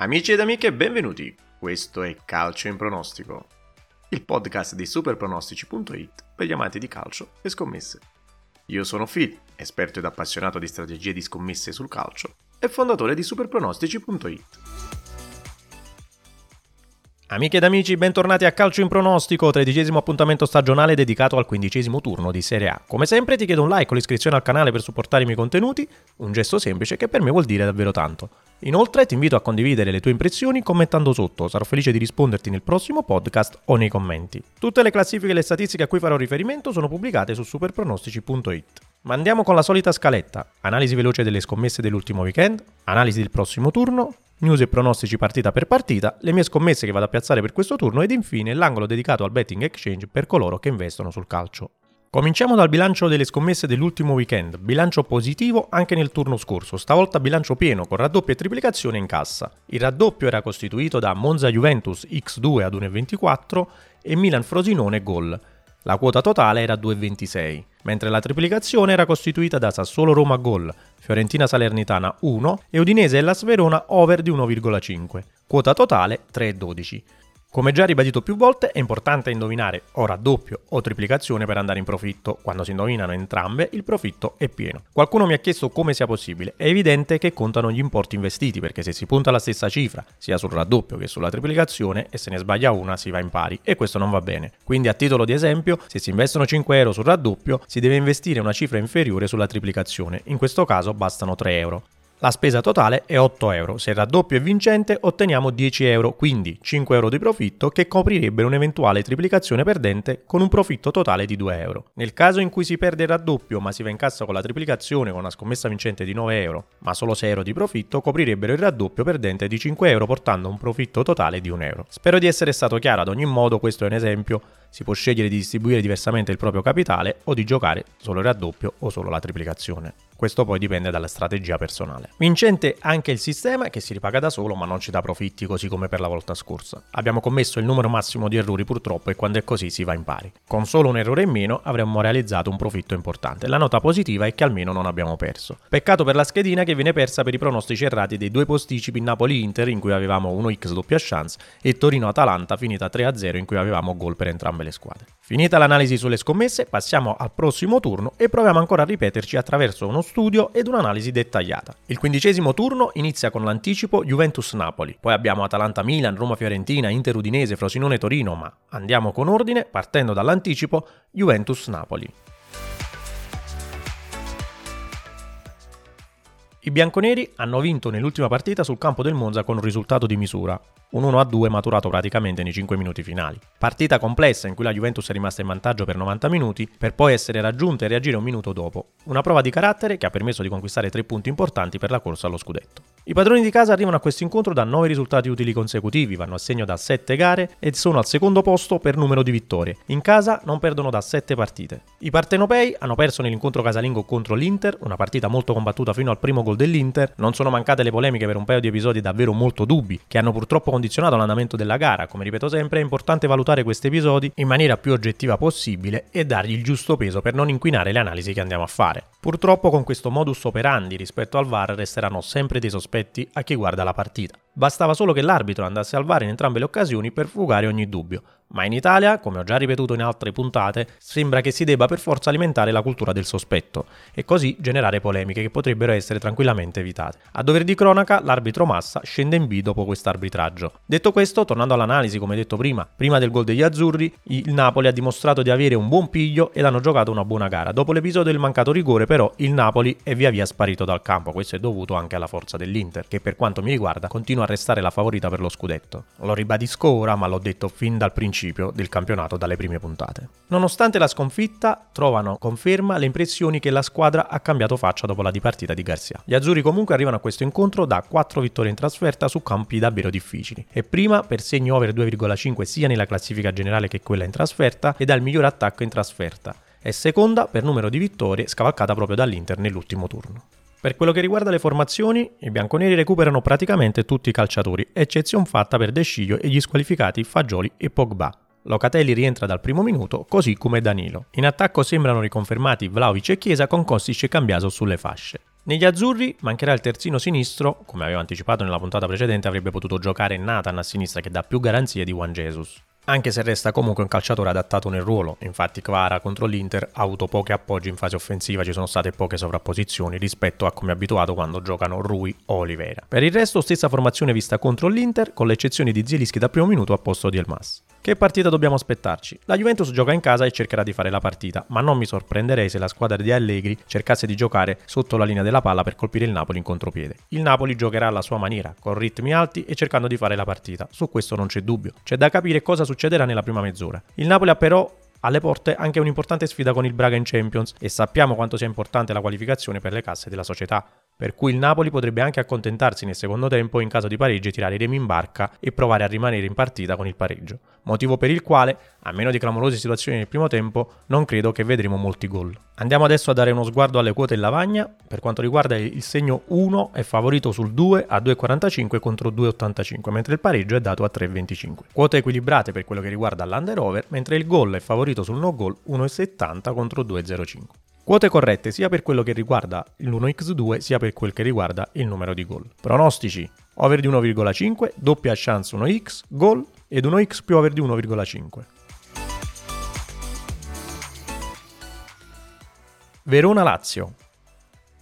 Amici ed amiche, benvenuti. Questo è Calcio in pronostico, il podcast di superpronostici.it per gli amanti di calcio e scommesse. Io sono Phil, esperto ed appassionato di strategie di scommesse sul calcio e fondatore di superpronostici.it. Amiche ed amici, bentornati a Calcio in Pronostico, tredicesimo appuntamento stagionale dedicato al quindicesimo turno di Serie A. Come sempre ti chiedo un like o l'iscrizione al canale per supportare i miei contenuti, un gesto semplice che per me vuol dire davvero tanto. Inoltre ti invito a condividere le tue impressioni commentando sotto, sarò felice di risponderti nel prossimo podcast o nei commenti. Tutte le classifiche e le statistiche a cui farò riferimento sono pubblicate su superpronostici.it. Ma andiamo con la solita scaletta, analisi veloce delle scommesse dell'ultimo weekend, analisi del prossimo turno, news e pronostici partita per partita, le mie scommesse che vado a piazzare per questo turno ed infine l'angolo dedicato al betting exchange per coloro che investono sul calcio. Cominciamo dal bilancio delle scommesse dell'ultimo weekend, bilancio positivo anche nel turno scorso, stavolta bilancio pieno con raddoppio e triplicazione in cassa. Il raddoppio era costituito da Monza Juventus X2 ad 1,24 e Milan Frosinone Gol. La quota totale era 2,26, mentre la triplicazione era costituita da Sassuolo Roma Gol, Fiorentina Salernitana 1 e Udinese e la Sverona over di 1,5. Quota totale 3,12. Come già ribadito più volte, è importante indovinare o raddoppio o triplicazione per andare in profitto. Quando si indovinano entrambe, il profitto è pieno. Qualcuno mi ha chiesto come sia possibile. È evidente che contano gli importi investiti, perché se si punta la stessa cifra, sia sul raddoppio che sulla triplicazione, e se ne sbaglia una si va in pari, e questo non va bene. Quindi a titolo di esempio, se si investono 5 euro sul raddoppio, si deve investire una cifra inferiore sulla triplicazione. In questo caso bastano 3 euro. La spesa totale è 8 euro, se il raddoppio è vincente otteniamo 10 euro, quindi 5 euro di profitto che coprirebbero un'eventuale triplicazione perdente con un profitto totale di 2 euro. Nel caso in cui si perde il raddoppio ma si va in cassa con la triplicazione con una scommessa vincente di 9 euro, ma solo 6 euro di profitto, coprirebbero il raddoppio perdente di 5 euro portando un profitto totale di 1 euro. Spero di essere stato chiaro, ad ogni modo questo è un esempio si può scegliere di distribuire diversamente il proprio capitale o di giocare solo il raddoppio o solo la triplicazione. Questo poi dipende dalla strategia personale. Vincente anche il sistema che si ripaga da solo ma non ci dà profitti così come per la volta scorsa. Abbiamo commesso il numero massimo di errori purtroppo e quando è così si va in pari. Con solo un errore in meno avremmo realizzato un profitto importante. La nota positiva è che almeno non abbiamo perso. Peccato per la schedina che viene persa per i pronostici errati dei due posticipi Napoli-Inter in cui avevamo 1x doppia chance e Torino-Atalanta finita 3-0 in cui avevamo gol per entrambe le squadre. Finita l'analisi sulle scommesse passiamo al prossimo turno e proviamo ancora a ripeterci attraverso uno studio ed un'analisi dettagliata. Il quindicesimo turno inizia con l'anticipo Juventus-Napoli, poi abbiamo Atalanta-Milan, Roma-Fiorentina, Inter-Udinese, Frosinone-Torino, ma andiamo con ordine partendo dall'anticipo Juventus-Napoli. I bianconeri hanno vinto nell'ultima partita sul campo del Monza con un risultato di misura, un 1-2 maturato praticamente nei 5 minuti finali. Partita complessa in cui la Juventus è rimasta in vantaggio per 90 minuti, per poi essere raggiunta e reagire un minuto dopo. Una prova di carattere che ha permesso di conquistare 3 punti importanti per la corsa allo scudetto. I padroni di casa arrivano a questo incontro da 9 risultati utili consecutivi, vanno a segno da 7 gare e sono al secondo posto per numero di vittorie. In casa non perdono da 7 partite. I partenopei hanno perso nell'incontro casalingo contro l'Inter, una partita molto combattuta fino al primo gol dell'Inter, non sono mancate le polemiche per un paio di episodi davvero molto dubbi, che hanno purtroppo condizionato l'andamento della gara. Come ripeto sempre, è importante valutare questi episodi in maniera più oggettiva possibile e dargli il giusto peso per non inquinare le analisi che andiamo a fare. Purtroppo con questo modus operandi rispetto al VAR resteranno sempre dei sospetti a chi guarda la partita. Bastava solo che l'arbitro andasse al VAR in entrambe le occasioni per fugare ogni dubbio, ma in Italia, come ho già ripetuto in altre puntate, sembra che si debba per forza alimentare la cultura del sospetto e così generare polemiche che potrebbero essere tranquillamente evitate. A dover di cronaca, l'arbitro Massa scende in B dopo questo arbitraggio. Detto questo, tornando all'analisi, come detto prima, prima del gol degli azzurri, il Napoli ha dimostrato di avere un buon piglio ed hanno giocato una buona gara. Dopo l'episodio del mancato rigore, però, il Napoli è via via sparito dal campo. Questo è dovuto anche alla forza dell'Inter, che per quanto mi riguarda continua restare la favorita per lo scudetto. Lo ribadisco ora, ma l'ho detto fin dal principio del campionato dalle prime puntate. Nonostante la sconfitta, trovano conferma le impressioni che la squadra ha cambiato faccia dopo la dipartita di Garcia. Gli azzurri comunque arrivano a questo incontro da 4 vittorie in trasferta su campi davvero difficili e prima per segni over 2,5 sia nella classifica generale che quella in trasferta ed al miglior attacco in trasferta e seconda per numero di vittorie scavalcata proprio dall'Inter nell'ultimo turno. Per quello che riguarda le formazioni, i bianconeri recuperano praticamente tutti i calciatori, eccezione fatta per De Sciglio e gli squalificati Fagioli e Pogba. Locatelli rientra dal primo minuto, così come Danilo. In attacco sembrano riconfermati Vlaovic e Chiesa con Kostic e Cambiaso sulle fasce. Negli azzurri mancherà il terzino sinistro, come avevo anticipato nella puntata precedente avrebbe potuto giocare Nathan a sinistra che dà più garanzie di Juan Jesus anche se resta comunque un calciatore adattato nel ruolo. Infatti Kvara contro l'Inter ha avuto pochi appoggi in fase offensiva, ci sono state poche sovrapposizioni rispetto a come abituato quando giocano Rui o Oliveira. Per il resto stessa formazione vista contro l'Inter, con l'eccezione di Zielinski da primo minuto a posto di Elmas. Che partita dobbiamo aspettarci? La Juventus gioca in casa e cercherà di fare la partita, ma non mi sorprenderei se la squadra di Allegri cercasse di giocare sotto la linea della palla per colpire il Napoli in contropiede. Il Napoli giocherà alla sua maniera, con ritmi alti e cercando di fare la partita. Su questo non c'è dubbio. C'è da capire cosa succederà nella prima mezz'ora. Il Napoli ha però alle porte anche un'importante sfida con il Braga in Champions e sappiamo quanto sia importante la qualificazione per le casse della società per cui il Napoli potrebbe anche accontentarsi nel secondo tempo in caso di pareggio tirare i remi in barca e provare a rimanere in partita con il pareggio, motivo per il quale, a meno di clamorose situazioni nel primo tempo, non credo che vedremo molti gol. Andiamo adesso a dare uno sguardo alle quote in lavagna, per quanto riguarda il segno 1 è favorito sul 2 a 2,45 contro 2,85, mentre il pareggio è dato a 3,25. Quote equilibrate per quello che riguarda l'under over, mentre il gol è favorito sul no goal 1,70 contro 2,05. Quote corrette sia per quello che riguarda l'1x2 sia per quel che riguarda il numero di gol. Pronostici: over di 1,5, doppia chance 1x, gol ed 1x più over di 1,5. Verona-Lazio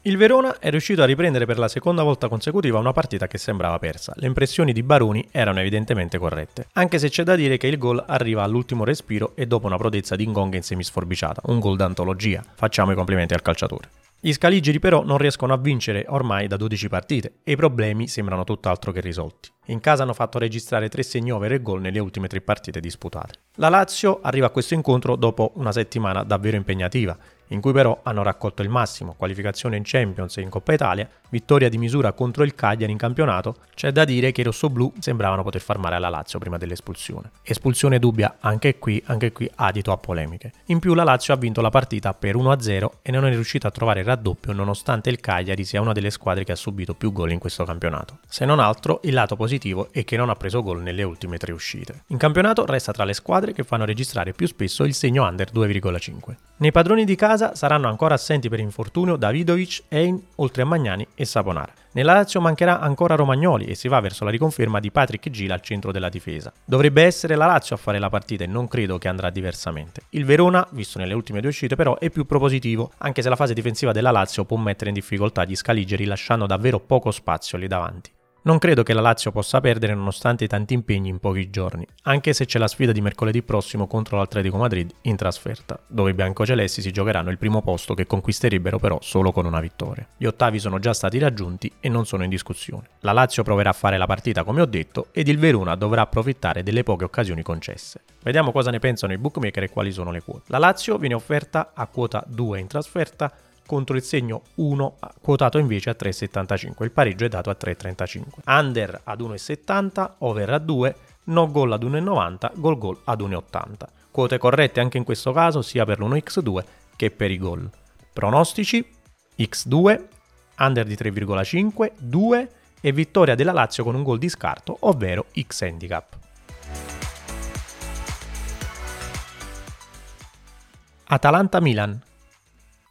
il Verona è riuscito a riprendere per la seconda volta consecutiva una partita che sembrava persa. Le impressioni di Baroni erano evidentemente corrette, anche se c'è da dire che il gol arriva all'ultimo respiro e dopo una prodezza di Ngonga in semisforbiciata, un gol d'antologia. Facciamo i complimenti al calciatore. Gli scaligeri però non riescono a vincere ormai da 12 partite e i problemi sembrano tutt'altro che risolti. In casa hanno fatto registrare 3 segni over e gol nelle ultime 3 partite disputate. La Lazio arriva a questo incontro dopo una settimana davvero impegnativa, in cui però hanno raccolto il massimo, qualificazione in Champions e in Coppa Italia, vittoria di misura contro il Cagliari in campionato, c'è da dire che i rossoblù sembravano poter far male alla Lazio prima dell'espulsione. Espulsione dubbia anche qui, anche qui adito a polemiche. In più la Lazio ha vinto la partita per 1-0 e non è riuscita a trovare il raddoppio nonostante il Cagliari sia una delle squadre che ha subito più gol in questo campionato. Se non altro, il lato positivo è che non ha preso gol nelle ultime tre uscite. In campionato resta tra le squadre che fanno registrare più spesso il segno under 2,5. Nei padroni di casa saranno ancora assenti per infortunio Davidovic, Ein, oltre a Magnani e Saponara. Nella Lazio mancherà ancora Romagnoli e si va verso la riconferma di Patrick Gila al centro della difesa. Dovrebbe essere la Lazio a fare la partita e non credo che andrà diversamente. Il Verona, visto nelle ultime due uscite, però è più propositivo, anche se la fase difensiva della Lazio può mettere in difficoltà gli scaligeri lasciando davvero poco spazio lì davanti. Non credo che la Lazio possa perdere nonostante i tanti impegni in pochi giorni, anche se c'è la sfida di mercoledì prossimo contro l'Atletico Madrid in trasferta, dove i biancocelesti si giocheranno il primo posto che conquisterebbero però solo con una vittoria. Gli ottavi sono già stati raggiunti e non sono in discussione. La Lazio proverà a fare la partita come ho detto ed il Verona dovrà approfittare delle poche occasioni concesse. Vediamo cosa ne pensano i bookmaker e quali sono le quote. La Lazio viene offerta a quota 2 in trasferta contro il segno 1 quotato invece a 3,75. Il pareggio è dato a 3,35. Under ad 1,70, over a 2, no goal ad 1,90, gol gol ad 1,80. Quote corrette anche in questo caso sia per l'1x2 che per i gol. Pronostici x2, under di 3,5, 2 e vittoria della Lazio con un gol di scarto, ovvero x handicap. Atalanta-Milan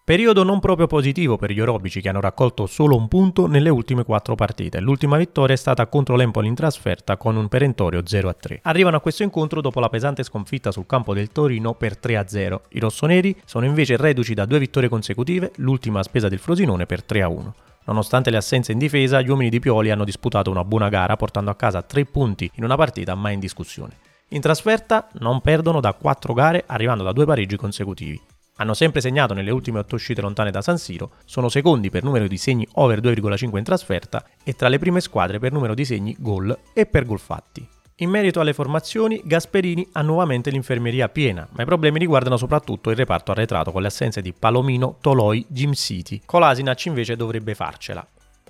Periodo non proprio positivo per gli orobici che hanno raccolto solo un punto nelle ultime quattro partite. L'ultima vittoria è stata contro l'Empoli in trasferta con un perentorio 0-3. Arrivano a questo incontro dopo la pesante sconfitta sul campo del Torino per 3-0. I rossoneri sono invece reduci da due vittorie consecutive, l'ultima a spesa del Frosinone per 3-1. Nonostante le assenze in difesa, gli uomini di Pioli hanno disputato una buona gara portando a casa tre punti in una partita mai in discussione. In trasferta non perdono da quattro gare arrivando da due pareggi consecutivi. Hanno sempre segnato nelle ultime otto uscite lontane da San Siro, sono secondi per numero di segni over 2,5 in trasferta e tra le prime squadre per numero di segni gol e per gol fatti. In merito alle formazioni, Gasperini ha nuovamente l'infermeria piena, ma i problemi riguardano soprattutto il reparto arretrato con le assenze di Palomino, Toloi, Jim City. Kolasinac invece dovrebbe farcela.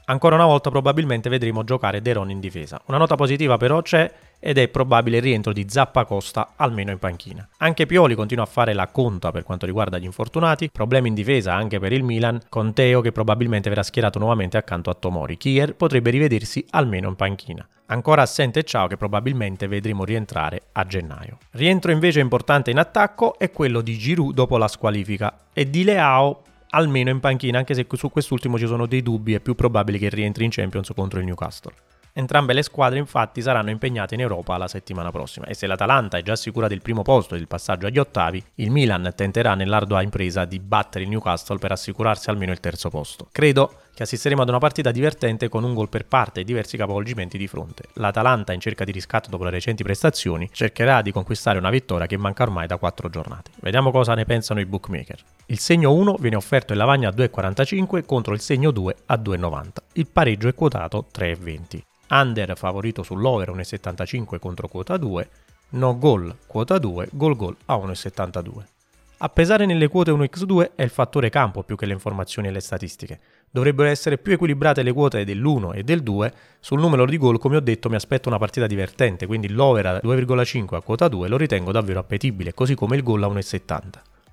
Ancora una volta probabilmente vedremo giocare Deron in difesa. Una nota positiva però c'è ed è probabile il rientro di Zappa Costa almeno in panchina. Anche Pioli continua a fare la conta per quanto riguarda gli infortunati, problemi in difesa anche per il Milan, con Teo che probabilmente verrà schierato nuovamente accanto a Tomori. Kier potrebbe rivedersi almeno in panchina. Ancora assente Ciao che probabilmente vedremo rientrare a gennaio. Rientro invece importante in attacco è quello di Giroud dopo la squalifica e di Leao almeno in panchina, anche se su quest'ultimo ci sono dei dubbi, è più probabile che rientri in Champions contro il Newcastle. Entrambe le squadre infatti saranno impegnate in Europa la settimana prossima e se l'Atalanta è già sicura del primo posto e del passaggio agli ottavi, il Milan tenterà nell'ardua impresa di battere il Newcastle per assicurarsi almeno il terzo posto. Credo che assisteremo ad una partita divertente con un gol per parte e diversi capovolgimenti di fronte. L'Atalanta, in cerca di riscatto dopo le recenti prestazioni, cercherà di conquistare una vittoria che manca ormai da 4 giornate. Vediamo cosa ne pensano i bookmaker. Il segno 1 viene offerto in lavagna a 2,45 contro il segno 2 a 2,90. Il pareggio è quotato 3,20. Under favorito sull'over 1,75 contro quota 2, no goal quota 2, gol gol a 1,72. A pesare nelle quote 1x2 è il fattore campo più che le informazioni e le statistiche. Dovrebbero essere più equilibrate le quote dell'1 e del 2. Sul numero di gol, come ho detto, mi aspetto una partita divertente, quindi l'over a 2,5 a quota 2 lo ritengo davvero appetibile, così come il gol a 1,70.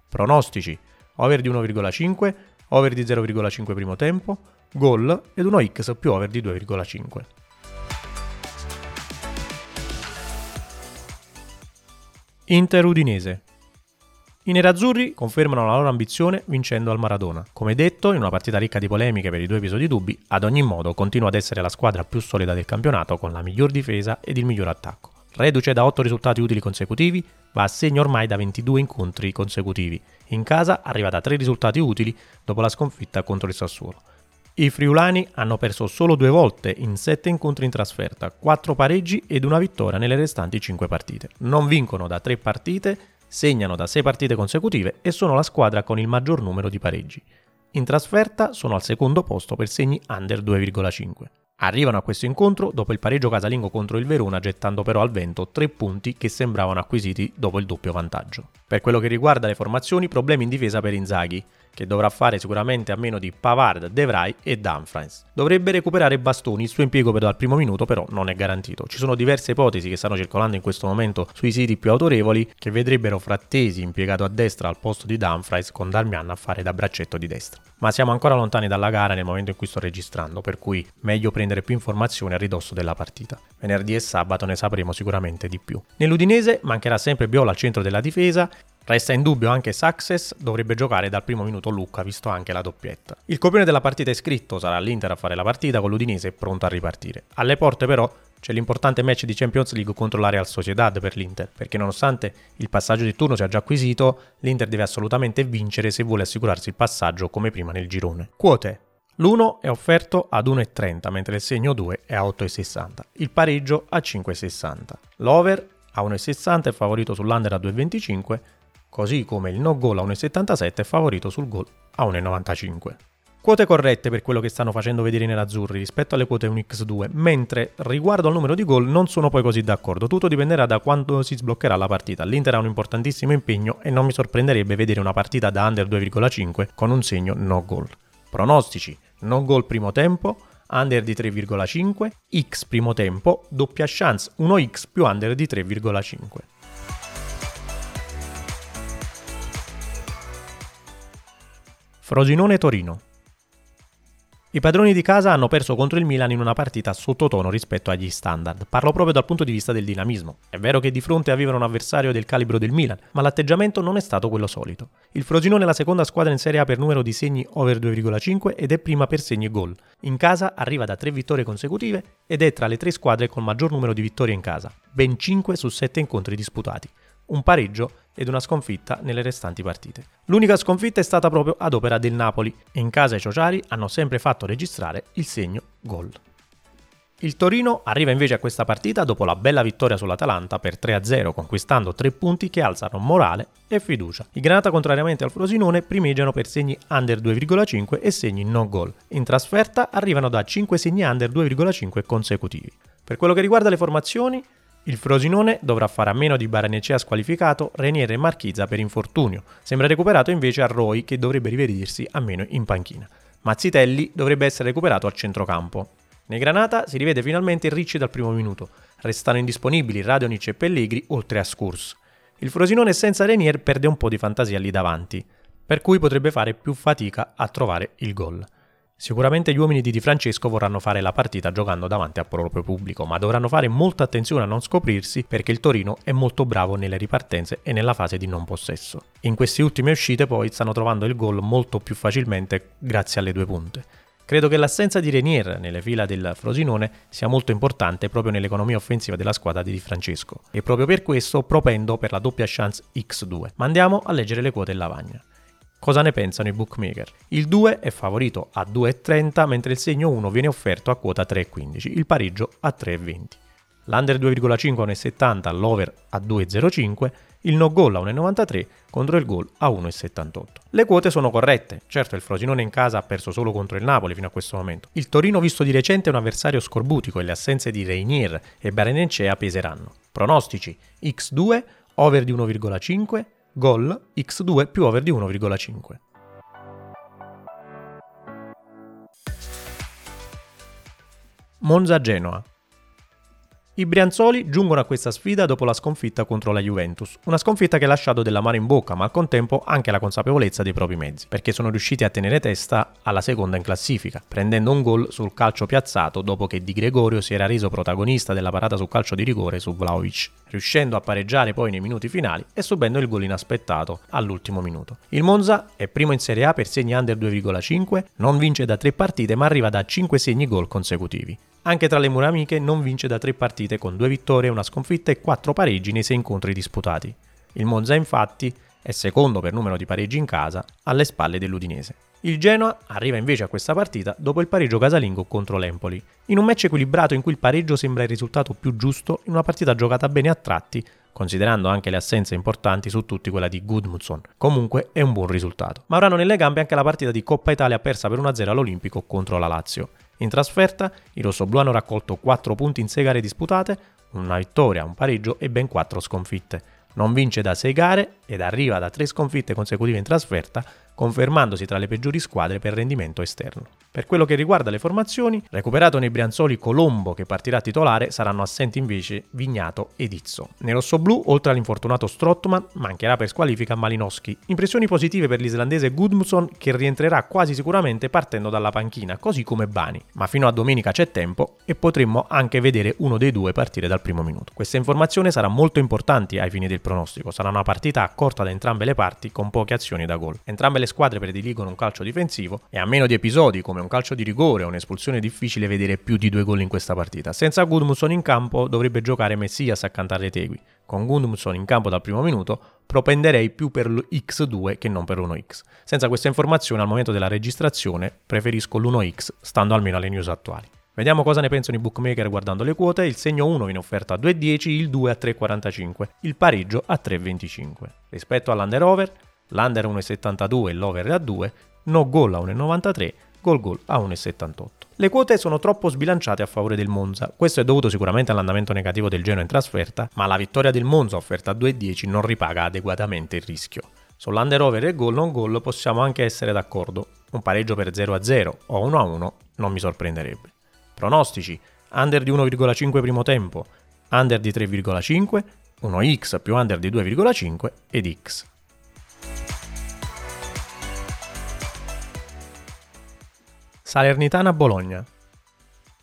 Pronostici: over di 1,5, over di 0,5 primo tempo, gol ed 1x più over di 2,5. Inter Udinese. I nerazzurri confermano la loro ambizione vincendo al Maradona. Come detto, in una partita ricca di polemiche per i due episodi dubbi, ad ogni modo continua ad essere la squadra più solida del campionato con la miglior difesa ed il miglior attacco. Reduce da 8 risultati utili consecutivi, va a segno ormai da 22 incontri consecutivi. In casa arriva da 3 risultati utili dopo la sconfitta contro il Sassuolo. I friulani hanno perso solo due volte in sette incontri in trasferta, quattro pareggi ed una vittoria nelle restanti cinque partite. Non vincono da tre partite, segnano da sei partite consecutive e sono la squadra con il maggior numero di pareggi. In trasferta sono al secondo posto per segni under 2,5. Arrivano a questo incontro dopo il pareggio casalingo contro il Verona, gettando però al vento tre punti che sembravano acquisiti dopo il doppio vantaggio. Per quello che riguarda le formazioni, problemi in difesa per Inzaghi che dovrà fare sicuramente a meno di Pavard, De Vrij e Dumfries. Dovrebbe recuperare Bastoni, il suo impiego per dal primo minuto però non è garantito. Ci sono diverse ipotesi che stanno circolando in questo momento sui siti più autorevoli che vedrebbero Frattesi impiegato a destra al posto di Dumfries con Darmian a fare da braccetto di destra. Ma siamo ancora lontani dalla gara nel momento in cui sto registrando, per cui meglio prendere più informazioni a ridosso della partita. Venerdì e sabato ne sapremo sicuramente di più. Nell'Udinese mancherà sempre Biola al centro della difesa Resta in dubbio anche Success, dovrebbe giocare dal primo minuto Lucca, visto anche la doppietta. Il copione della partita è scritto, sarà l'Inter a fare la partita con l'Udinese pronto a ripartire. Alle porte però c'è l'importante match di Champions League contro la Real Sociedad per l'Inter, perché nonostante il passaggio di turno sia già acquisito, l'Inter deve assolutamente vincere se vuole assicurarsi il passaggio come prima nel girone. Quote. L'1 è offerto ad 1,30 mentre il segno 2 è a 8,60, il pareggio a 5,60. L'over a 1,60 è favorito sull'under a 2,25 così come il no goal a 1,77 è favorito sul gol a 1,95. Quote corrette per quello che stanno facendo vedere i nerazzurri rispetto alle quote 1x2, mentre riguardo al numero di gol non sono poi così d'accordo, tutto dipenderà da quando si sbloccherà la partita. L'Inter ha un importantissimo impegno e non mi sorprenderebbe vedere una partita da under 2,5 con un segno no goal. Pronostici: no goal primo tempo, under di 3,5, x primo tempo, doppia chance 1x più under di 3,5. Frosinone-Torino. I padroni di casa hanno perso contro il Milan in una partita sottotono rispetto agli standard. Parlo proprio dal punto di vista del dinamismo. È vero che di fronte avevano un avversario del calibro del Milan, ma l'atteggiamento non è stato quello solito. Il Frosinone è la seconda squadra in Serie A per numero di segni over 2,5 ed è prima per segni e gol. In casa arriva da tre vittorie consecutive ed è tra le tre squadre con maggior numero di vittorie in casa, ben 5 su 7 incontri disputati un pareggio ed una sconfitta nelle restanti partite. L'unica sconfitta è stata proprio ad opera del Napoli e in casa i Ciociari hanno sempre fatto registrare il segno gol. Il Torino arriva invece a questa partita dopo la bella vittoria sull'Atalanta per 3-0, conquistando tre punti che alzano morale e fiducia. I Granata, contrariamente al Frosinone, primeggiano per segni under 2,5 e segni no goal. In trasferta arrivano da 5 segni under 2,5 consecutivi. Per quello che riguarda le formazioni, il Frosinone dovrà fare a meno di Baranecea squalificato, Reniere e Marchizza per infortunio. Sembra recuperato invece a Roy che dovrebbe rivedersi a meno in panchina. Mazzitelli dovrebbe essere recuperato al centrocampo. Nei Granata si rivede finalmente Ricci dal primo minuto. Restano indisponibili Radonic e Pellegri oltre a Scurs. Il Frosinone senza Renier perde un po' di fantasia lì davanti, per cui potrebbe fare più fatica a trovare il gol. Sicuramente gli uomini di Di Francesco vorranno fare la partita giocando davanti al proprio pubblico, ma dovranno fare molta attenzione a non scoprirsi perché il Torino è molto bravo nelle ripartenze e nella fase di non possesso. In queste ultime uscite poi stanno trovando il gol molto più facilmente grazie alle due punte. Credo che l'assenza di Renier nelle fila del Frosinone sia molto importante proprio nell'economia offensiva della squadra di Di Francesco e proprio per questo propendo per la doppia chance X2. Ma andiamo a leggere le quote in lavagna. Cosa ne pensano i bookmaker? Il 2 è favorito a 2,30 mentre il segno 1 viene offerto a quota 3,15, il pareggio a 3,20. L'under 2,5 a 1,70, l'over a 2,05, il no goal a 1,93 contro il goal a 1,78. Le quote sono corrette, certo il Frosinone in casa ha perso solo contro il Napoli fino a questo momento. Il Torino visto di recente è un avversario scorbutico e le assenze di Reinier e Barenencea peseranno. Pronostici X2, over di 1,5, gol x2 più over di 1,5. Monza-Genoa i Brianzoli giungono a questa sfida dopo la sconfitta contro la Juventus, una sconfitta che ha lasciato della mano in bocca, ma al contempo anche la consapevolezza dei propri mezzi, perché sono riusciti a tenere testa alla seconda in classifica, prendendo un gol sul calcio piazzato dopo che Di Gregorio si era reso protagonista della parata sul calcio di rigore su Vlaovic, riuscendo a pareggiare poi nei minuti finali e subendo il gol inaspettato all'ultimo minuto. Il Monza è primo in Serie A per segni under 2,5, non vince da tre partite ma arriva da 5 segni gol consecutivi. Anche tra le mura amiche non vince da tre partite con due vittorie, una sconfitta e quattro pareggi nei sei incontri disputati. Il Monza infatti è secondo per numero di pareggi in casa, alle spalle dell'Udinese. Il Genoa arriva invece a questa partita dopo il pareggio casalingo contro l'Empoli, in un match equilibrato in cui il pareggio sembra il risultato più giusto in una partita giocata bene a tratti, considerando anche le assenze importanti su tutti quella di Gudmundsson. Comunque è un buon risultato. Ma avranno nelle gambe anche la partita di Coppa Italia persa per 1-0 all'Olimpico contro la Lazio. In trasferta, i rossoblù hanno raccolto 4 punti in 6 gare disputate, una vittoria, un pareggio e ben 4 sconfitte. Non vince da 6 gare ed arriva da 3 sconfitte consecutive in trasferta, confermandosi tra le peggiori squadre per rendimento esterno. Per quello che riguarda le formazioni, recuperato nei Brianzoli Colombo che partirà titolare, saranno assenti invece Vignato ed Izzo. Nei rossoblù, oltre all'infortunato Strottman, mancherà per squalifica Malinowski. Impressioni positive per l'islandese Gudmundsson che rientrerà quasi sicuramente partendo dalla panchina, così come Bani. Ma fino a domenica c'è tempo e potremmo anche vedere uno dei due partire dal primo minuto. Questa informazione sarà molto importante ai fini del pronostico. Sarà una partita accorta da entrambe le parti con poche azioni da gol. Entrambe le squadre prediligono un calcio difensivo e a meno di episodi come un calcio di rigore un'espulsione difficile vedere più di due gol in questa partita. Senza Gudmundsson in campo dovrebbe giocare Messias a Retegui. Con Gudmundsson in campo dal primo minuto propenderei più per l'X2 che non per l'1X. Senza questa informazione al momento della registrazione preferisco l'1X stando almeno alle news attuali. Vediamo cosa ne pensano i bookmaker guardando le quote. Il segno 1 viene offerto a 2,10, il 2 a 3,45, il pareggio a 3,25. Rispetto all'under over, l'under 1,72 e l'over a 2, no goal a 1,93, gol gol a 1,78. Le quote sono troppo sbilanciate a favore del Monza, questo è dovuto sicuramente all'andamento negativo del Genoa in trasferta, ma la vittoria del Monza offerta a 2,10 non ripaga adeguatamente il rischio. Sull'under over e gol non gol possiamo anche essere d'accordo, un pareggio per 0-0 o 1-1 non mi sorprenderebbe. Pronostici, under di 1,5 primo tempo, under di 3,5, 1x più under di 2,5 ed x. Salernitana-Bologna.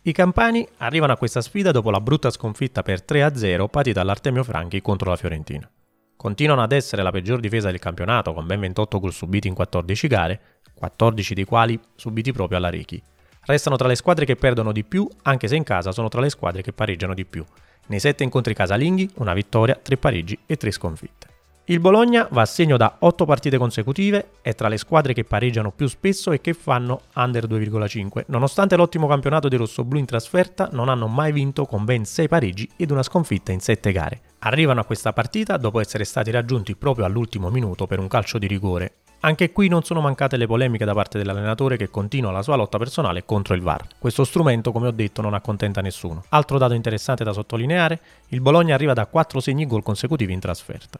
I campani arrivano a questa sfida dopo la brutta sconfitta per 3-0 patita all'Artemio Franchi contro la Fiorentina. Continuano ad essere la peggior difesa del campionato con ben 28 gol subiti in 14 gare, 14 dei quali subiti proprio alla Rechi. Restano tra le squadre che perdono di più, anche se in casa sono tra le squadre che pareggiano di più. Nei 7 incontri casalinghi, una vittoria, 3 pareggi e 3 sconfitte. Il Bologna va a segno da 8 partite consecutive, è tra le squadre che pareggiano più spesso e che fanno under 2,5. Nonostante l'ottimo campionato dei rossoblù in trasferta, non hanno mai vinto con ben 6 pareggi ed una sconfitta in 7 gare. Arrivano a questa partita dopo essere stati raggiunti proprio all'ultimo minuto per un calcio di rigore. Anche qui non sono mancate le polemiche da parte dell'allenatore che continua la sua lotta personale contro il VAR. Questo strumento, come ho detto, non accontenta nessuno. Altro dato interessante da sottolineare, il Bologna arriva da 4 segni gol consecutivi in trasferta.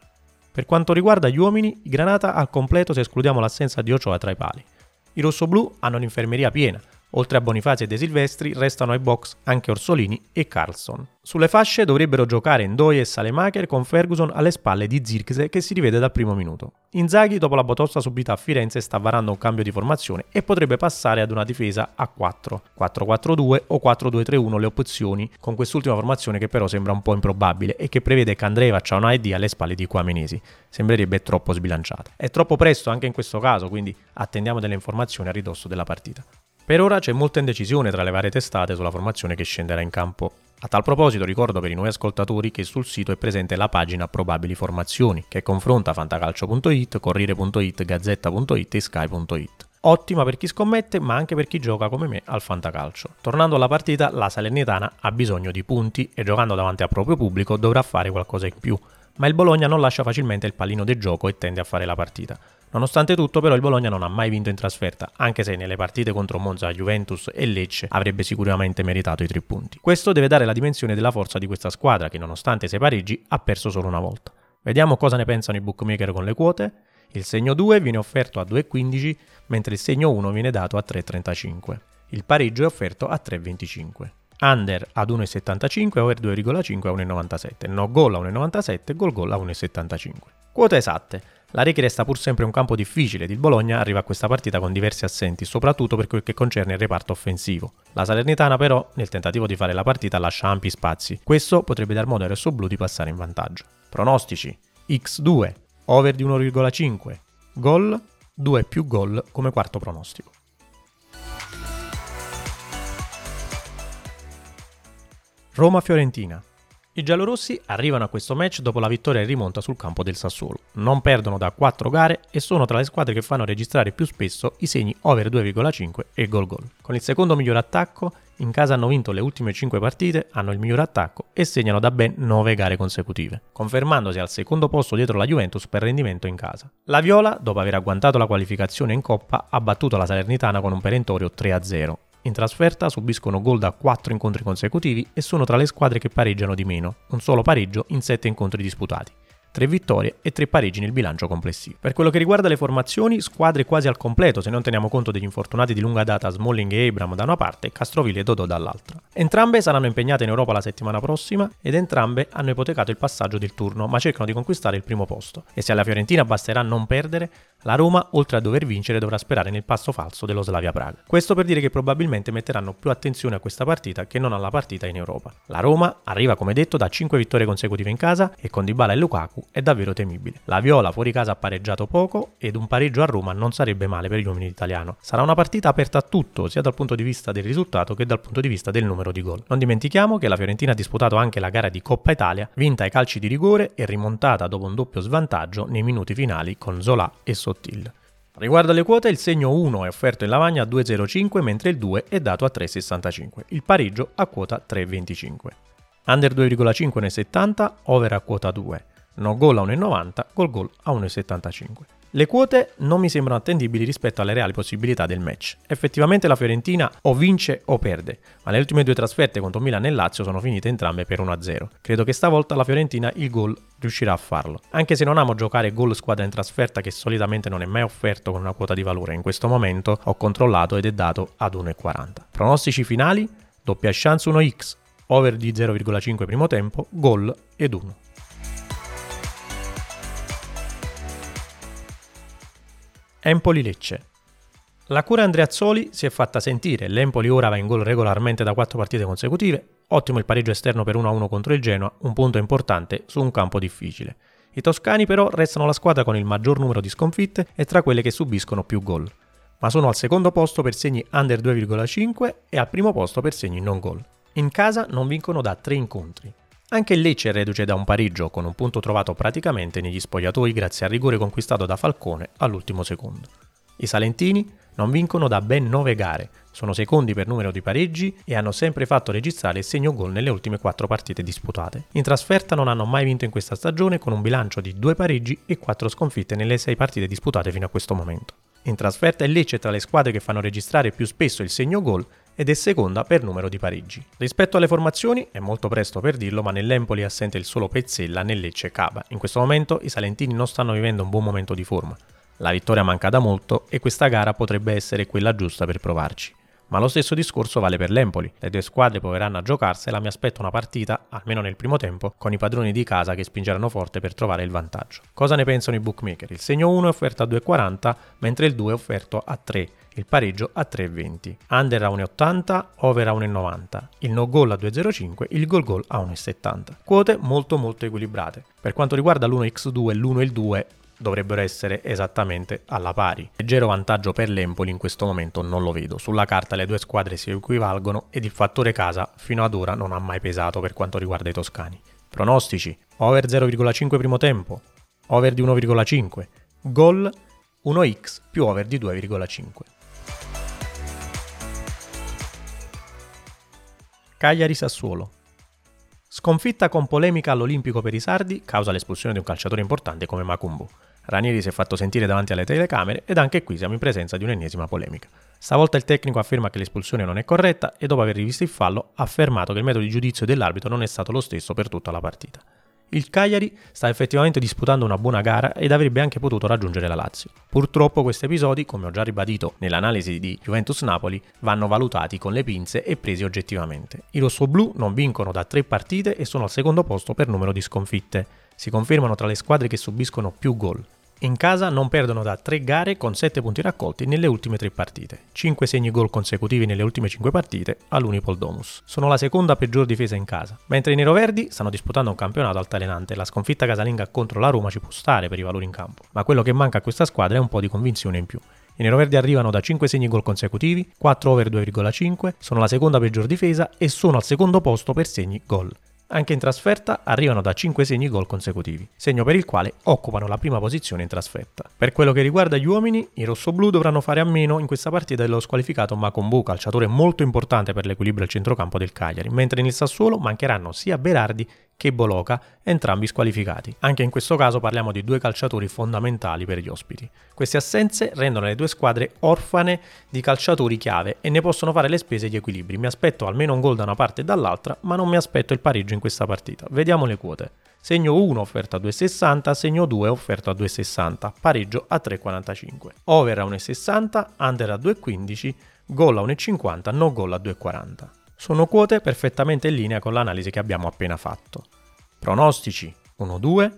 Per quanto riguarda gli uomini, Granata al completo se escludiamo l'assenza di Ochoa tra i pali. I rossoblù hanno un'infermeria piena, Oltre a Bonifazzi e De Silvestri restano ai box anche Orsolini e Carlson. Sulle fasce dovrebbero giocare Ndoye e Salemaker con Ferguson alle spalle di Zirkse che si rivede dal primo minuto. Inzaghi dopo la botossa subita a Firenze sta varando un cambio di formazione e potrebbe passare ad una difesa a 4, 4-4-2 o 4-2-3-1 le opzioni con quest'ultima formazione che però sembra un po' improbabile e che prevede Candreva, Ciaonaidi alle spalle di Quamenesi. Sembrerebbe troppo sbilanciata. È troppo presto anche in questo caso, quindi attendiamo delle informazioni a ridosso della partita. Per ora c'è molta indecisione tra le varie testate sulla formazione che scenderà in campo. A tal proposito ricordo per i nuovi ascoltatori che sul sito è presente la pagina Probabili Formazioni, che confronta fantacalcio.it, Corriere.it, Gazzetta.it e Sky.it. Ottima per chi scommette, ma anche per chi gioca come me al fantacalcio. Tornando alla partita, la Salernitana ha bisogno di punti e giocando davanti al proprio pubblico dovrà fare qualcosa in più, ma il Bologna non lascia facilmente il pallino del gioco e tende a fare la partita. Nonostante tutto, però, il Bologna non ha mai vinto in trasferta, anche se nelle partite contro Monza, Juventus e Lecce avrebbe sicuramente meritato i tre punti. Questo deve dare la dimensione della forza di questa squadra, che nonostante sei pareggi ha perso solo una volta. Vediamo cosa ne pensano i bookmaker con le quote. Il segno 2 viene offerto a 2,15, mentre il segno 1 viene dato a 3,35. Il pareggio è offerto a 3,25. Under ad 1,75, over 2,5 a 1,97, no goal a 1,97, gol goal a 1,75. Quote esatte. La Rechi resta pur sempre un campo difficile ed il Bologna arriva a questa partita con diversi assenti, soprattutto per quel che concerne il reparto offensivo. La Salernitana però, nel tentativo di fare la partita, lascia ampi spazi. Questo potrebbe dar modo ai rossoblù di passare in vantaggio. Pronostici: X2, over di 1,5, gol, 2 più gol come quarto pronostico. Roma-Fiorentina. I giallorossi arrivano a questo match dopo la vittoria in rimonta sul campo del Sassuolo. Non perdono da 4 gare e sono tra le squadre che fanno registrare più spesso i segni over 2,5 e gol gol. Con il secondo miglior attacco, in casa hanno vinto le ultime 5 partite, hanno il miglior attacco e segnano da ben 9 gare consecutive, confermandosi al secondo posto dietro la Juventus per rendimento in casa. La Viola, dopo aver agguantato la qualificazione in Coppa, ha battuto la Salernitana con un perentorio 3-0 in trasferta subiscono gol da 4 incontri consecutivi e sono tra le squadre che pareggiano di meno, un solo pareggio in 7 incontri disputati. 3 vittorie e 3 pareggi nel bilancio complessivo. Per quello che riguarda le formazioni, squadre quasi al completo se non teniamo conto degli infortunati di lunga data Smalling e Abram da una parte e Castroville e Dodò dall'altra. Entrambe saranno impegnate in Europa la settimana prossima ed entrambe hanno ipotecato il passaggio del turno ma cercano di conquistare il primo posto. E se alla Fiorentina basterà non perdere, la Roma, oltre a dover vincere, dovrà sperare nel passo falso dello Slavia Praga. Questo per dire che probabilmente metteranno più attenzione a questa partita che non alla partita in Europa. La Roma arriva, come detto, da 5 vittorie consecutive in casa e con Dybala e Lukaku è davvero temibile. La Viola fuori casa ha pareggiato poco ed un pareggio a Roma non sarebbe male per gli uomini italiano. Sarà una partita aperta a tutto, sia dal punto di vista del risultato che dal punto di vista del numero di gol. Non dimentichiamo che la Fiorentina ha disputato anche la gara di Coppa Italia, vinta ai calci di rigore e rimontata dopo un doppio svantaggio nei minuti finali con Zola e Sottil. Riguardo alle quote, il segno 1 è offerto in lavagna a 2,05 mentre il 2 è dato a 3,65. Il pareggio a quota 3,25. Under 2,5 1,70, over a quota 2. No goal a 1,90, gol goal a 1,75. Le quote non mi sembrano attendibili rispetto alle reali possibilità del match. Effettivamente la Fiorentina o vince o perde, ma le ultime due trasferte contro Milan e Lazio sono finite entrambe per 1-0. Credo che stavolta la Fiorentina il gol riuscirà a farlo. Anche se non amo giocare gol squadra in trasferta che solitamente non è mai offerto con una quota di valore, in questo momento ho controllato ed è dato ad 1,40. Pronostici finali? Doppia chance 1x, over di 0,5 primo tempo, gol ed 1. Empoli-Lecce. La cura Andreazzoli si è fatta sentire, l'Empoli ora va in gol regolarmente da 4 partite consecutive, ottimo il pareggio esterno per 1-1 contro il Genoa, un punto importante su un campo difficile. I toscani però restano la squadra con il maggior numero di sconfitte e tra quelle che subiscono più gol, ma sono al secondo posto per segni under 2,5 e al primo posto per segni non gol. In casa non vincono da 3 incontri, anche il Lecce reduce da un pareggio con un punto trovato praticamente negli spogliatoi grazie al rigore conquistato da Falcone all'ultimo secondo. I Salentini non vincono da ben 9 gare, sono secondi per numero di pareggi e hanno sempre fatto registrare il segno gol nelle ultime 4 partite disputate. In trasferta non hanno mai vinto in questa stagione con un bilancio di 2 pareggi e 4 sconfitte nelle 6 partite disputate fino a questo momento. In trasferta il Lecce tra le squadre che fanno registrare più spesso il segno gol ed è seconda per numero di pareggi. Rispetto alle formazioni, è molto presto per dirlo, ma nell'Empoli è assente il solo Pezzella, nel Lecce e Cava. In questo momento i salentini non stanno vivendo un buon momento di forma. La vittoria manca da molto e questa gara potrebbe essere quella giusta per provarci. Ma lo stesso discorso vale per l'Empoli. Le due squadre proveranno a giocarsela, mi aspetto una partita, almeno nel primo tempo, con i padroni di casa che spingeranno forte per trovare il vantaggio. Cosa ne pensano i bookmaker? Il segno 1 è offerto a 2,40, mentre il 2 è offerto a 3 il pareggio a 3,20, under a 1,80, over a 1,90, il no goal a 2,05, il goal goal a 1,70. Quote molto molto equilibrate. Per quanto riguarda l'1x2, l'1 e il 2 dovrebbero essere esattamente alla pari. Leggero vantaggio per l'Empoli in questo momento non lo vedo. Sulla carta le due squadre si equivalgono ed il fattore casa fino ad ora non ha mai pesato per quanto riguarda i toscani. Pronostici: over 0,5 primo tempo, over di 1,5, gol 1x più over di 2,5. Cagliari Sassuolo. Sconfitta con polemica all'Olimpico per i Sardi causa l'espulsione di un calciatore importante come Macumbu. Ranieri si è fatto sentire davanti alle telecamere ed anche qui siamo in presenza di un'ennesima polemica. Stavolta il tecnico afferma che l'espulsione non è corretta e dopo aver rivisto il fallo ha affermato che il metodo di giudizio dell'arbitro non è stato lo stesso per tutta la partita. Il Cagliari sta effettivamente disputando una buona gara ed avrebbe anche potuto raggiungere la Lazio. Purtroppo questi episodi, come ho già ribadito nell'analisi di Juventus-Napoli, vanno valutati con le pinze e presi oggettivamente. I rossoblù non vincono da tre partite e sono al secondo posto per numero di sconfitte. Si confermano tra le squadre che subiscono più gol. In casa non perdono da 3 gare con 7 punti raccolti nelle ultime 3 partite, 5 segni gol consecutivi nelle ultime 5 partite all'Unipol Domus. Sono la seconda peggior difesa in casa. Mentre i neroverdi stanno disputando un campionato altalenante, la sconfitta casalinga contro la Roma ci può stare per i valori in campo, ma quello che manca a questa squadra è un po' di convinzione in più. I neroverdi arrivano da 5 segni gol consecutivi, 4 over 2,5, sono la seconda peggior difesa e sono al secondo posto per segni gol. Anche in trasferta arrivano da 5 segni gol consecutivi, segno per il quale occupano la prima posizione in trasferta. Per quello che riguarda gli uomini, i rossoblù dovranno fare a meno in questa partita dello squalificato Macombu, calciatore molto importante per l'equilibrio al centrocampo del Cagliari, mentre nel Sassuolo mancheranno sia Berardi che Boloca, entrambi squalificati. Anche in questo caso parliamo di due calciatori fondamentali per gli ospiti. Queste assenze rendono le due squadre orfane di calciatori chiave e ne possono fare le spese di equilibri. Mi aspetto almeno un gol da una parte e dall'altra, ma non mi aspetto il pareggio in questa partita. Vediamo le quote. Segno 1 offerto a 2,60, segno 2 offerto a 2,60, pareggio a 3,45. Over a 1,60, under a 2,15, gol a 1,50, no gol a 2,40. Sono quote perfettamente in linea con l'analisi che abbiamo appena fatto. Pronostici 1-2,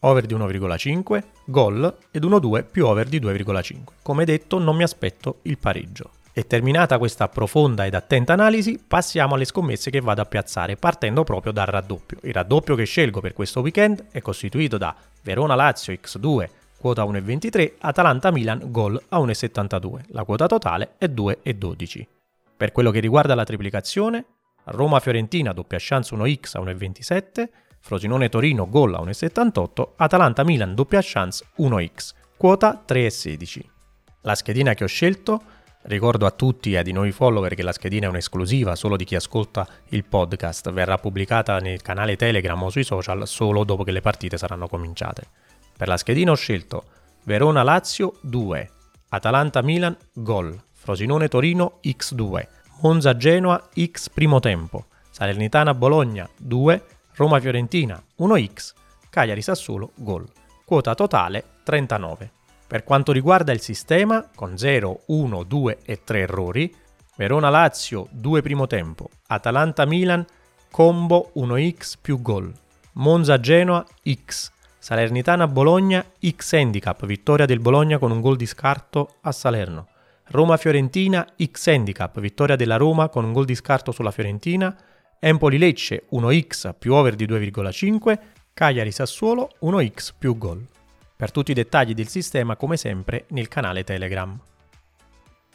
over di 1,5, gol ed 1-2 più over di 2,5. Come detto non mi aspetto il pareggio. E terminata questa profonda ed attenta analisi, passiamo alle scommesse che vado a piazzare partendo proprio dal raddoppio. Il raddoppio che scelgo per questo weekend è costituito da Verona-Lazio x2, quota 1,23, Atalanta-Milan, gol a 1,72. La quota totale è 2,12. Per quello che riguarda la triplicazione, Roma-Fiorentina doppia chance 1x a 1,27, Frosinone-Torino gol a 1,78, Atalanta-Milan doppia chance 1x, quota 3,16. La schedina che ho scelto, ricordo a tutti e ai nuovi follower che la schedina è un'esclusiva solo di chi ascolta il podcast, verrà pubblicata nel canale Telegram o sui social solo dopo che le partite saranno cominciate. Per la schedina ho scelto Verona-Lazio 2, Atalanta-Milan gol, Frosinone-Torino x2, Monza-Genoa x primo tempo, Salernitana-Bologna 2, Roma-Fiorentina 1x, Cagliari-Sassuolo gol. Quota totale 39. Per quanto riguarda il sistema, con 0, 1, 2 e 3 errori, Verona-Lazio 2 primo tempo, Atalanta-Milan combo 1x più gol, Monza-Genoa x, Salernitana-Bologna x handicap, vittoria del Bologna con un gol di scarto a Salerno. Roma-Fiorentina X Handicap, vittoria della Roma con un gol di scarto sulla Fiorentina, Empoli-Lecce 1x più over di 2,5, Cagliari-Sassuolo 1x più gol. Per tutti i dettagli del sistema, come sempre, nel canale Telegram.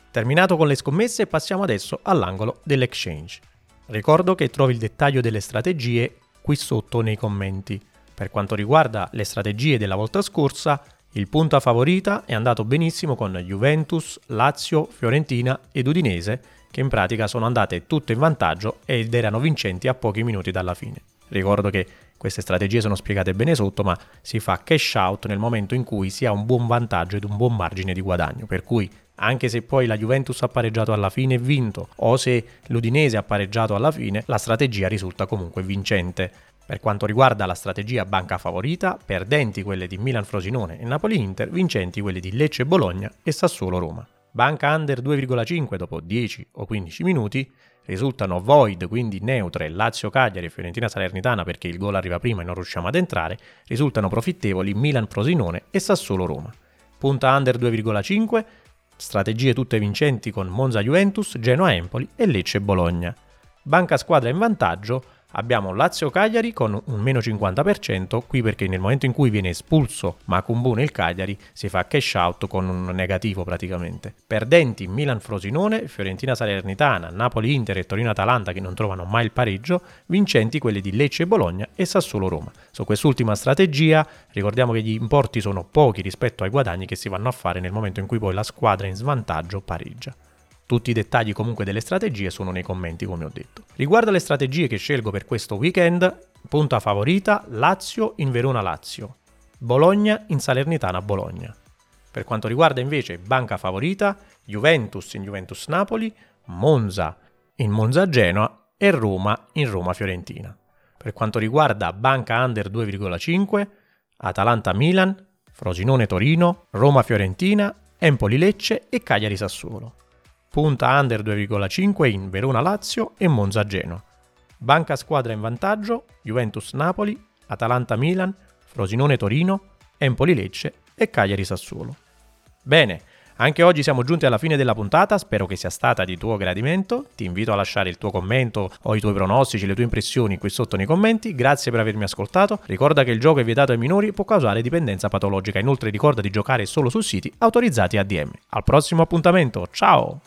Terminato con le scommesse, passiamo adesso all'angolo dell'exchange. Ricordo che trovi il dettaglio delle strategie qui sotto nei commenti. Per quanto riguarda le strategie della volta scorsa, il punta favorita è andato benissimo con Juventus, Lazio, Fiorentina ed Udinese, che in pratica sono andate tutte in vantaggio ed erano vincenti a pochi minuti dalla fine. Ricordo che queste strategie sono spiegate bene sotto, ma si fa cash out nel momento in cui si ha un buon vantaggio ed un buon margine di guadagno, per cui anche se poi la Juventus ha pareggiato alla fine e vinto, o se l'Udinese ha pareggiato alla fine, la strategia risulta comunque vincente. Per quanto riguarda la strategia banca favorita, perdenti quelle di Milan Frosinone e Napoli Inter, vincenti quelli di Lecce Bologna e Sassuolo Roma. Banca under 2,5 dopo 10 o 15 minuti, risultano void, quindi neutre, Lazio Cagliari e Fiorentina Salernitana perché il gol arriva prima e non riusciamo ad entrare, risultano profittevoli Milan Frosinone e Sassuolo Roma. Punta under 2,5, strategie tutte vincenti con Monza Juventus, Genoa Empoli e Lecce Bologna. Banca squadra in vantaggio, Abbiamo Lazio-Cagliari con un meno 50%, qui perché nel momento in cui viene espulso Macumbu nel Cagliari si fa cash out con un negativo praticamente. Perdenti Milan-Frosinone, Fiorentina-Salernitana, Napoli-Inter e Torino-Atalanta che non trovano mai il pareggio, vincenti quelli di Lecce-Bologna e Sassuolo-Roma. Su quest'ultima strategia ricordiamo che gli importi sono pochi rispetto ai guadagni che si vanno a fare nel momento in cui poi la squadra in svantaggio pareggia. Tutti i dettagli comunque delle strategie sono nei commenti come ho detto. Riguardo alle strategie che scelgo per questo weekend, punta favorita Lazio in Verona Lazio, Bologna in Salernitana Bologna. Per quanto riguarda invece banca favorita, Juventus in Juventus Napoli, Monza in Monza Genoa e Roma in Roma Fiorentina. Per quanto riguarda banca under 2,5, Atalanta Milan, Frosinone Torino, Roma Fiorentina, Empoli Lecce e Cagliari Sassuolo punta under 2,5 in Verona Lazio e Monza Genoa. Banca squadra in vantaggio Juventus Napoli, Atalanta Milan, Frosinone Torino, Empoli Lecce e Cagliari Sassuolo. Bene, anche oggi siamo giunti alla fine della puntata, spero che sia stata di tuo gradimento. Ti invito a lasciare il tuo commento o i tuoi pronostici, le tue impressioni qui sotto nei commenti. Grazie per avermi ascoltato. Ricorda che il gioco è vietato ai minori può causare dipendenza patologica. Inoltre ricorda di giocare solo su siti autorizzati a DM. Al prossimo appuntamento, ciao!